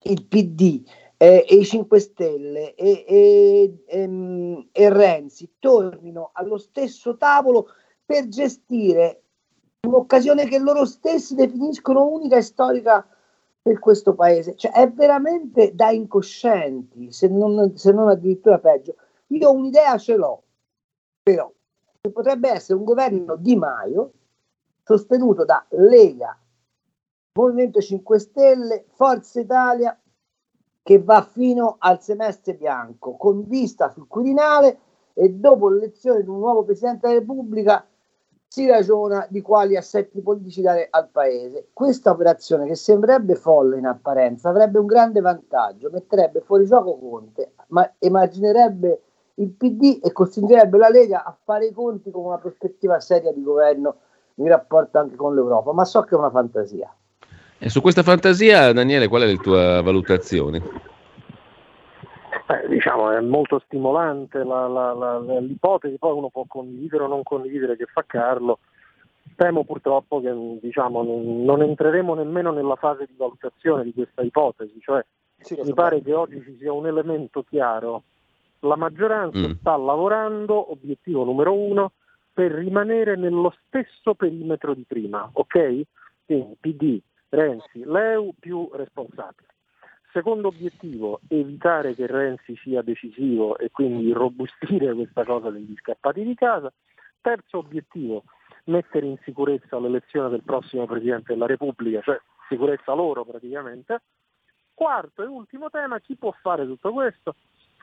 [SPEAKER 16] il PD eh, e i 5 Stelle e, e, e, ehm, e Renzi tornino allo stesso tavolo per gestire un'occasione che loro stessi definiscono unica e storica per questo paese. Cioè, è veramente da incoscienti, se non, se non addirittura peggio. Io un'idea ce l'ho, però, che potrebbe essere un governo di Maio sostenuto da Lega, Movimento 5 Stelle, Forza Italia, che va fino al semestre bianco, con vista sul Quirinale e dopo l'elezione di un nuovo Presidente della Repubblica si ragiona di quali assetti politici dare al Paese. Questa operazione, che sembrerebbe folle in apparenza, avrebbe un grande vantaggio, metterebbe fuori gioco Conte, ma emarginerebbe il PD e costringerebbe la Lega a fare i conti con una prospettiva seria di governo in rapporto anche con l'Europa, ma so che è una fantasia.
[SPEAKER 3] E su questa fantasia, Daniele, qual è la tua valutazione?
[SPEAKER 15] Eh, diciamo, è molto stimolante la, la, la, l'ipotesi, poi uno può condividere o non condividere che fa Carlo. Temo purtroppo che diciamo, non, non, entreremo nemmeno nella fase di valutazione di questa ipotesi, cioè sì, mi pare che oggi ci sia un elemento chiaro. La maggioranza mm. sta lavorando, obiettivo numero uno, per rimanere nello stesso perimetro di prima, ok? Quindi PD, Renzi, Leu più responsabili. Secondo obiettivo, evitare che Renzi sia decisivo e quindi robustire questa cosa degli scappati di casa. Terzo obiettivo, mettere in sicurezza l'elezione del prossimo Presidente della Repubblica, cioè sicurezza loro praticamente. Quarto e ultimo tema, chi può fare tutto questo?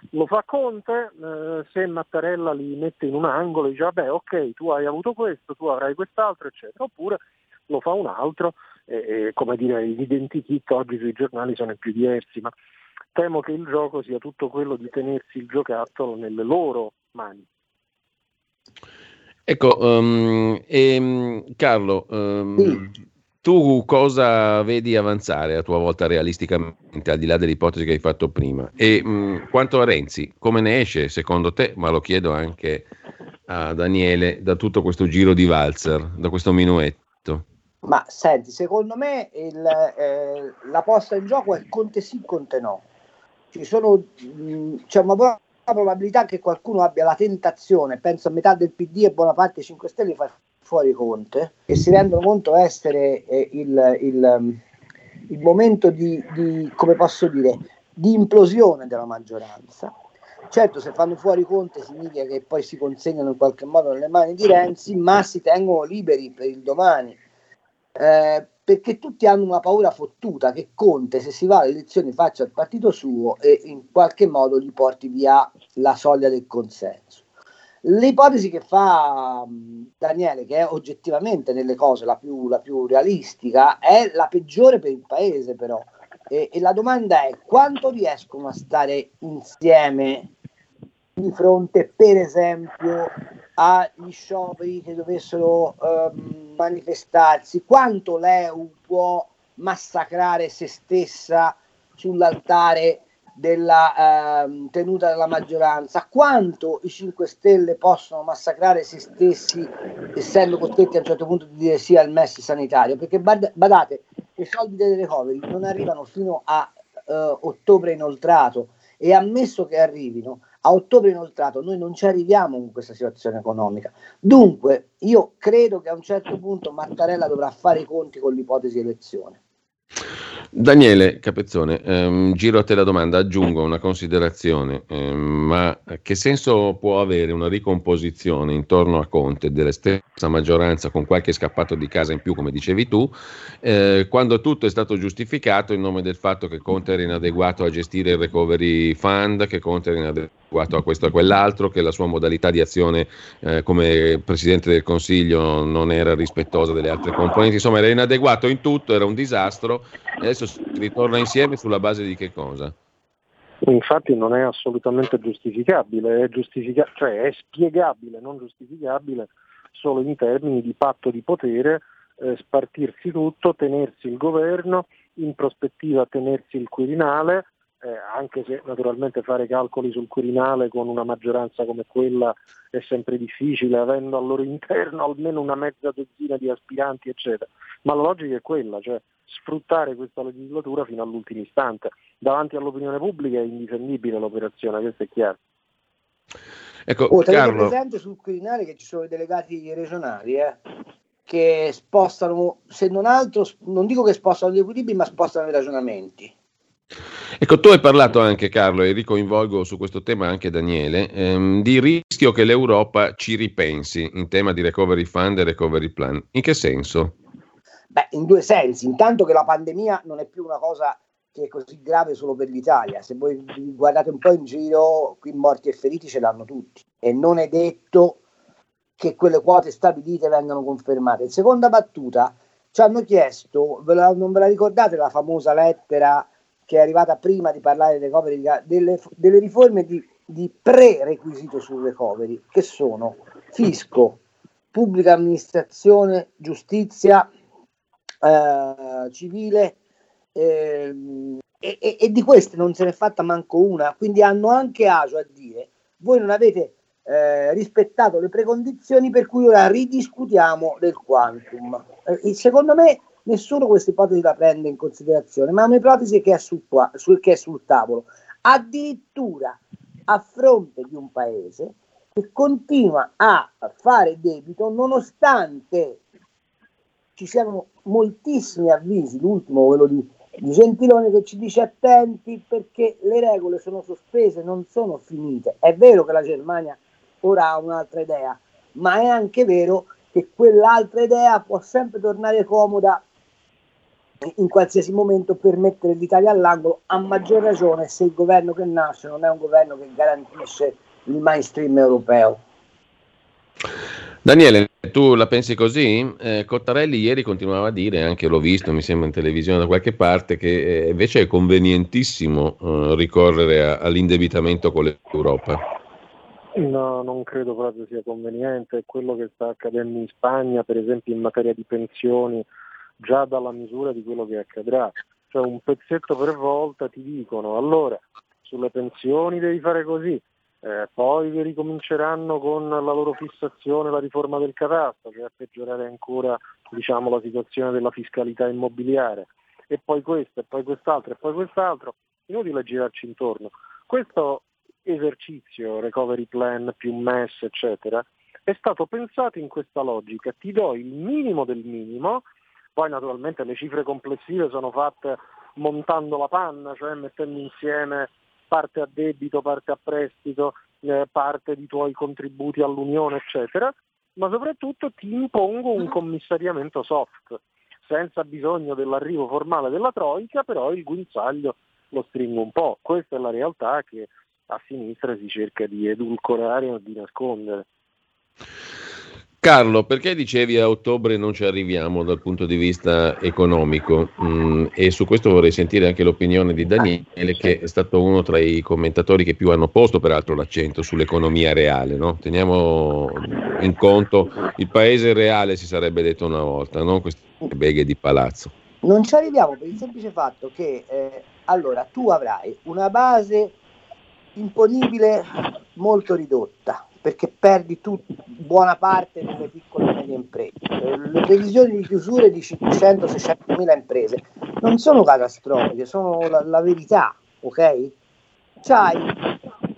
[SPEAKER 15] Lo fa Conte, eh, se Mattarella li mette in un angolo dice vabbè ok tu hai avuto questo, tu avrai quest'altro eccetera, oppure lo fa un altro, eh, come dire gli identikit oggi sui giornali sono i più diversi, ma temo che il gioco sia tutto quello di tenersi il giocattolo nelle loro mani.
[SPEAKER 3] Ecco, um, e, Carlo, um, sì. tu cosa vedi avanzare a tua volta realisticamente, al di là dell'ipotesi che hai fatto prima? E um, quanto a Renzi, come ne esce secondo te, ma lo chiedo anche a Daniele, da tutto questo giro di valzer, da questo minuetto?
[SPEAKER 16] Ma senti, secondo me il, eh, la posta in gioco è Conte sì, Conte no ci sono, mh, c'è una buona probabilità che qualcuno abbia la tentazione, penso a metà del PD e buona parte dei 5 Stelle, di far fuori Conte e si rendono conto essere eh, il, il, il, momento di, di, come posso dire, di implosione della maggioranza. Certo, se fanno fuori Conte significa che poi si consegnano in qualche modo nelle mani di Renzi, ma si tengono liberi per il domani. Eh, perché tutti hanno una paura fottuta che Conte, se si va alle elezioni, faccia il partito suo e in qualche modo gli porti via la soglia del consenso. L'ipotesi che fa Daniele, che è oggettivamente nelle cose la più, la più realistica, è la peggiore per il paese però. E, e la domanda è quanto riescono a stare insieme di fronte, per esempio, agli scioperi che dovessero ehm, manifestarsi, quanto l'EU può massacrare se stessa sull'altare della ehm, tenuta della maggioranza, quanto i 5 Stelle possono massacrare se stessi essendo costretti a un certo punto di dire sì al MES sanitario, perché bad- badate, i soldi delle recovery non arrivano fino a eh, ottobre inoltrato e ammesso che arrivino, a ottobre inoltrato noi non ci arriviamo con questa situazione economica. Dunque, io credo che a un certo punto Mattarella dovrà fare i conti con l'ipotesi elezione.
[SPEAKER 3] Daniele Capezzone, ehm, giro a te la domanda, aggiungo una considerazione, ehm, ma che senso può avere una ricomposizione intorno a Conte della stessa maggioranza con qualche scappato di casa in più, come dicevi tu, eh, quando tutto è stato giustificato in nome del fatto che Conte era inadeguato a gestire il recovery fund, che Conte era inadeguato a questo e a quell'altro, che la sua modalità di azione eh, come Presidente del Consiglio non era rispettosa delle altre componenti, insomma era inadeguato in tutto, era un disastro Adesso si ritorna insieme sulla base di che cosa?
[SPEAKER 15] Infatti non è assolutamente giustificabile, è, giustifica- cioè è spiegabile, non giustificabile, solo in termini di patto di potere, eh, spartirsi tutto, tenersi il governo, in prospettiva tenersi il Quirinale, eh, anche se naturalmente fare calcoli sul Quirinale con una maggioranza come quella è sempre difficile, avendo al loro interno almeno una mezza dozzina di aspiranti, eccetera. Ma la logica è quella, cioè sfruttare questa legislatura fino all'ultimo istante. Davanti all'opinione pubblica è indifendibile l'operazione, questo è chiaro.
[SPEAKER 3] Ecco,
[SPEAKER 16] oh, tenete
[SPEAKER 3] Carlo...
[SPEAKER 16] presente sul Quirinale che ci sono i delegati regionali eh, che spostano, se non altro, non dico che spostano gli equilibri, ma spostano i ragionamenti.
[SPEAKER 3] Ecco, tu hai parlato anche Carlo e ricoinvolgo su questo tema anche Daniele, ehm, di rischio che l'Europa ci ripensi in tema di recovery fund e recovery plan. In che senso?
[SPEAKER 16] Beh, in due sensi. Intanto che la pandemia non è più una cosa che è così grave solo per l'Italia. Se voi guardate un po' in giro, qui morti e feriti ce l'hanno tutti. E non è detto che quelle quote stabilite vengano confermate. In seconda battuta, ci hanno chiesto, ve la, non ve la ricordate la famosa lettera che è arrivata prima di parlare del recovery, delle, delle riforme di, di pre-requisito sul recovery, che sono fisco, pubblica amministrazione, giustizia eh, civile eh, e, e, di queste non se n'è fatta manco una, quindi hanno anche agio a dire voi non avete eh, rispettato le precondizioni per cui ora ridiscutiamo del quantum. Eh, secondo me nessuno questa ipotesi la prende in considerazione, ma è un'ipotesi che è sul, sul, che è sul tavolo, addirittura a fronte di un paese che continua a fare debito nonostante ci siano moltissimi avvisi, l'ultimo quello di, di Gentilone che ci dice attenti perché le regole sono sospese, non sono finite. È vero che la Germania ora ha un'altra idea, ma è anche vero che quell'altra idea può sempre tornare comoda in qualsiasi momento per mettere l'Italia all'angolo, a maggior ragione se il governo che nasce non è un governo che garantisce il mainstream europeo.
[SPEAKER 3] Daniele, tu la pensi così? Eh, Cottarelli ieri continuava a dire, anche l'ho visto, mi sembra in televisione da qualche parte, che eh, invece è convenientissimo eh, ricorrere a, all'indebitamento con l'Europa.
[SPEAKER 15] No, non credo proprio sia conveniente. Quello che sta accadendo in Spagna, per esempio in materia di pensioni, già dalla misura di quello che accadrà. Cioè un pezzetto per volta ti dicono allora sulle pensioni devi fare così, eh, poi ricominceranno con la loro fissazione, la riforma del catasto, che a peggiorare ancora diciamo, la situazione della fiscalità immobiliare, e poi questo, e poi quest'altro, e poi quest'altro, inutile girarci intorno. Questo esercizio, recovery plan più MES, eccetera, è stato pensato in questa logica, ti do il minimo del minimo, poi naturalmente le cifre complessive sono fatte montando la panna, cioè mettendo insieme parte a debito, parte a prestito, eh, parte di tuoi contributi all'Unione, eccetera, ma soprattutto ti impongo un commissariamento soft, senza bisogno dell'arrivo formale della Troica, però il guinzaglio lo stringo un po'. Questa è la realtà che a sinistra si cerca di edulcorare o di nascondere.
[SPEAKER 3] Carlo, perché dicevi a ottobre non ci arriviamo dal punto di vista economico? Mm, e su questo vorrei sentire anche l'opinione di Daniele, che è stato uno tra i commentatori che più hanno posto peraltro l'accento sull'economia reale. No? Teniamo in conto il paese reale, si sarebbe detto una volta, non queste beghe di palazzo.
[SPEAKER 16] Non ci arriviamo per il semplice fatto che eh, allora tu avrai una base imponibile molto ridotta perché perdi tu, buona parte delle piccole e medie imprese. Le previsioni di chiusure di 500-600 mila imprese non sono catastrofiche, sono la, la verità, ok? C'hai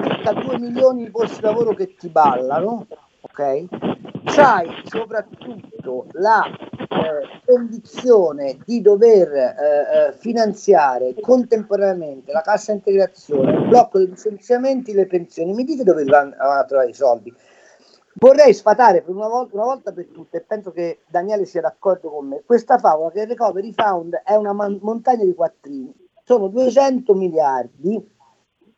[SPEAKER 16] circa 2 milioni di posti di lavoro che ti ballano, ok? C'hai soprattutto la condizione di dover eh, eh, finanziare contemporaneamente la cassa integrazione, il blocco dei licenziamenti, le pensioni. Mi dite dove vanno a trovare i soldi? Vorrei sfatare per una volta, una volta, per tutte, e penso che Daniele sia d'accordo con me, questa favola che il Recovery Fund è una man- montagna di quattrini, sono 200 miliardi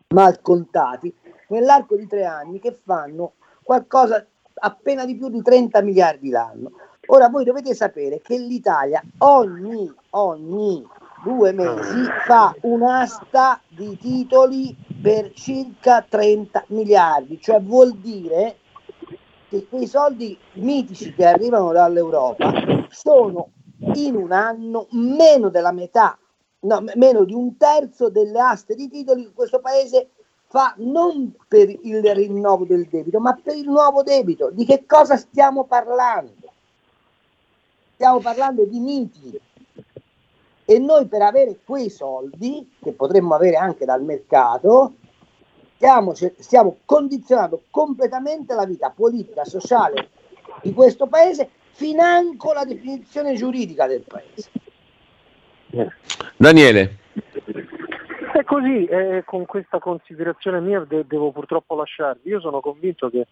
[SPEAKER 16] mal contati nell'arco di tre anni che fanno qualcosa appena di più di 30 miliardi l'anno. Ora voi dovete sapere che l'Italia ogni, ogni due mesi fa un'asta di titoli per circa 30 miliardi, cioè vuol dire che quei soldi mitici che arrivano dall'Europa sono in un anno meno della metà, no, meno di un terzo delle aste di titoli che questo paese fa non per il rinnovo del debito, ma per il nuovo debito. Di che cosa stiamo parlando? Stiamo parlando di miti. E noi per avere quei soldi, che potremmo avere anche dal mercato, stiamo, stiamo condizionando completamente la vita politica, sociale di questo paese, financo la definizione giuridica del paese.
[SPEAKER 3] Daniele.
[SPEAKER 15] È così, eh, con questa considerazione mia de- devo purtroppo lasciarvi. Io sono convinto che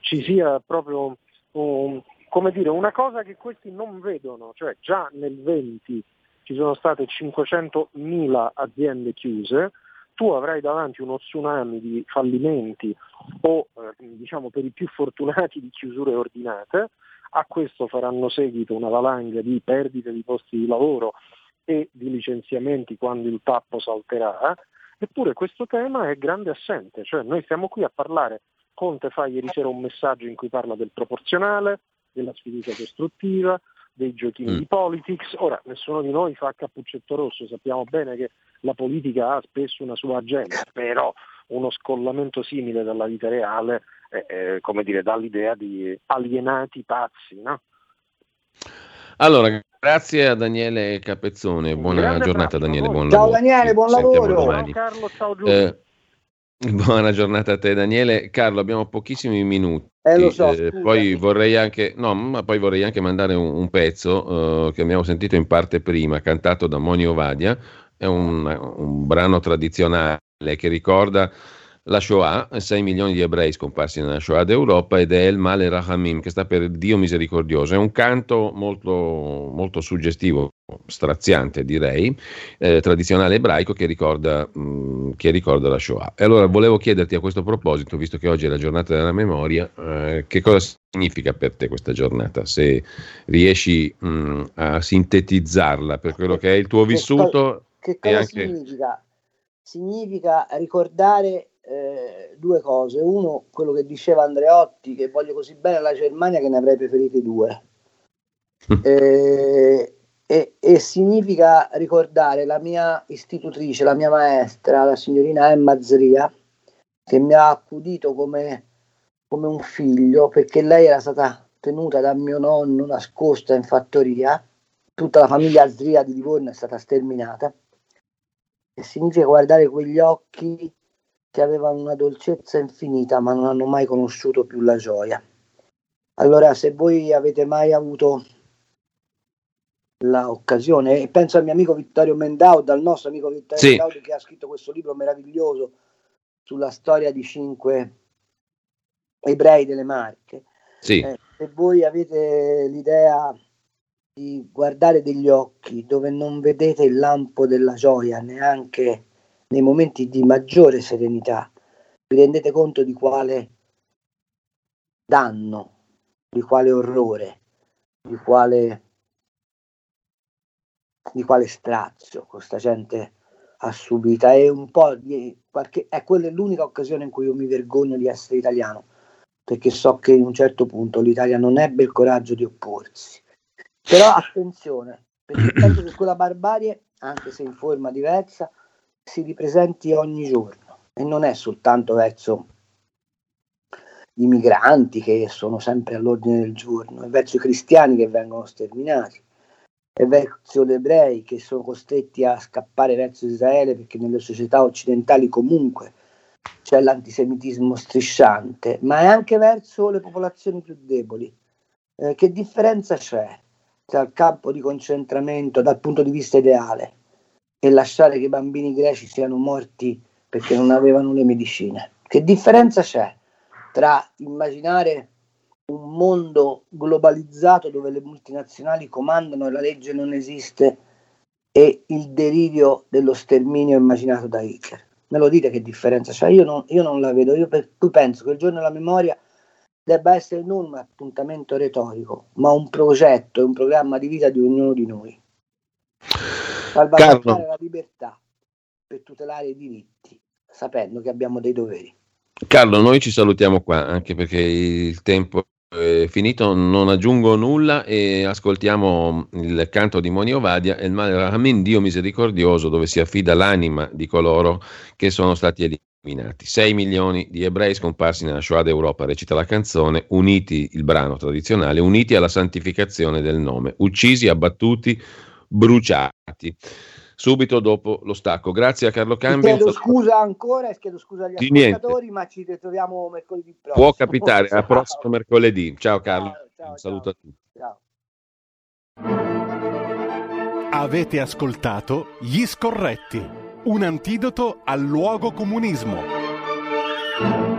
[SPEAKER 15] ci sia proprio um, come dire, una cosa che questi non vedono, cioè già nel 20 ci sono state 500.000 aziende chiuse, tu avrai davanti uno tsunami di fallimenti o eh, diciamo per i più fortunati di chiusure ordinate, a questo faranno seguito una valanga di perdite di posti di lavoro e di licenziamenti quando il tappo salterà, eppure questo tema è grande assente, cioè noi siamo qui a parlare, Conte fa ieri sera un messaggio in cui parla del proporzionale, della sfiducia costruttiva, dei giochini mm. di politics. Ora, nessuno di noi fa cappuccetto rosso, sappiamo bene che la politica ha spesso una sua agenda, però uno scollamento simile dalla vita reale, è, è, come dire, dà l'idea di alienati pazzi, no?
[SPEAKER 3] Allora, grazie a Daniele Capezzone, buona Grande giornata Daniele, buon
[SPEAKER 16] ciao
[SPEAKER 3] lavoro.
[SPEAKER 16] Daniele, buon lavoro.
[SPEAKER 15] Ciao Carlo, ciao Giulio.
[SPEAKER 3] Eh, buona giornata a te Daniele. Carlo, abbiamo pochissimi minuti.
[SPEAKER 16] Eh, so,
[SPEAKER 3] eh, poi vorrei anche, no, ma poi vorrei anche mandare un, un pezzo uh, che abbiamo sentito in parte prima, cantato da Monio Vadia, è un, un brano tradizionale che ricorda la Shoah, 6 milioni di ebrei scomparsi nella Shoah d'Europa ed è il Male Rahamim, che sta per Dio misericordioso. È un canto molto, molto suggestivo, straziante direi, eh, tradizionale ebraico che ricorda, mh, mm, che ricorda, la Shoah. E allora volevo chiederti a questo proposito, visto che oggi è la giornata della memoria, eh, che cosa significa per te questa giornata, se riesci mh, mm, a sintetizzarla per quello che è il tuo vissuto.
[SPEAKER 16] Che, che cosa anche... significa? Significa ricordare eh, due cose. Uno, quello che diceva Andreotti, che voglio così bene la Germania che ne avrei preferiti due. eh, e, e, significa ricordare la mia istitutrice, la mia maestra, la signorina Emma Zria, che mi ha accudito come, come un figlio, perché lei era stata tenuta da mio nonno nascosta in fattoria, tutta la famiglia Zria di Livorno è stata sterminata, e significa guardare quegli occhi che avevano una dolcezza infinita ma non hanno mai conosciuto più la gioia. Allora, se voi avete mai avuto l'occasione, e penso al mio amico Vittorio Mendaud, al nostro amico Vittorio sì. Mendaud che ha scritto questo libro meraviglioso sulla storia di cinque ebrei delle Marche.
[SPEAKER 3] Sì. Eh,
[SPEAKER 16] se voi avete l'idea di guardare degli occhi dove non vedete il lampo della gioia neanche nei momenti di maggiore serenità, vi rendete conto di quale danno, di quale orrore, di quale, di quale strazio questa gente ha subito. È un po' di qualche, è quella l'unica occasione in cui io mi vergogno di essere italiano, perché so che in un certo punto l'Italia non ebbe il coraggio di opporsi. Però attenzione, perché penso che quella barbarie, anche se in forma diversa, si ripresenti ogni giorno e non è soltanto verso i migranti che sono sempre all'ordine del giorno, è verso i cristiani che vengono sterminati, è verso gli ebrei che sono costretti a scappare verso Israele perché nelle società occidentali comunque c'è l'antisemitismo strisciante, ma è anche verso le popolazioni più deboli. Eh, che differenza c'è tra il campo di concentramento dal punto di vista ideale e lasciare che i bambini greci siano morti perché non avevano le medicine. Che differenza c'è tra immaginare un mondo globalizzato dove le multinazionali comandano e la legge non esiste e il delirio dello sterminio immaginato da Hitler? Me lo dite che differenza c'è? Io non, io non la vedo, io per, penso che il giorno della memoria debba essere non un appuntamento retorico, ma un progetto un programma di vita di ognuno di noi salvaguardare la libertà per tutelare i diritti, sapendo che abbiamo dei doveri.
[SPEAKER 3] Carlo, noi ci salutiamo qua, anche perché il tempo è finito, non aggiungo nulla e ascoltiamo il canto di Moni Ovadia e il Male Rahamin, Dio misericordioso, dove si affida l'anima di coloro che sono stati eliminati. 6 milioni di ebrei scomparsi nella Shoah d'Europa, recita la canzone, uniti, il brano tradizionale, uniti alla santificazione del nome, uccisi, abbattuti, bruciati subito dopo lo stacco. Grazie a Carlo Cambio.
[SPEAKER 16] Chiedo scusa ancora e chiedo scusa agli Di ascoltatori, niente. ma ci ritroviamo mercoledì prossimo.
[SPEAKER 3] Può capitare, a prossimo mercoledì. Ciao Carlo, ciao, ciao, un saluto ciao. a
[SPEAKER 1] tutti. Avete ascoltato Gli Scorretti, un antidoto al luogo comunismo.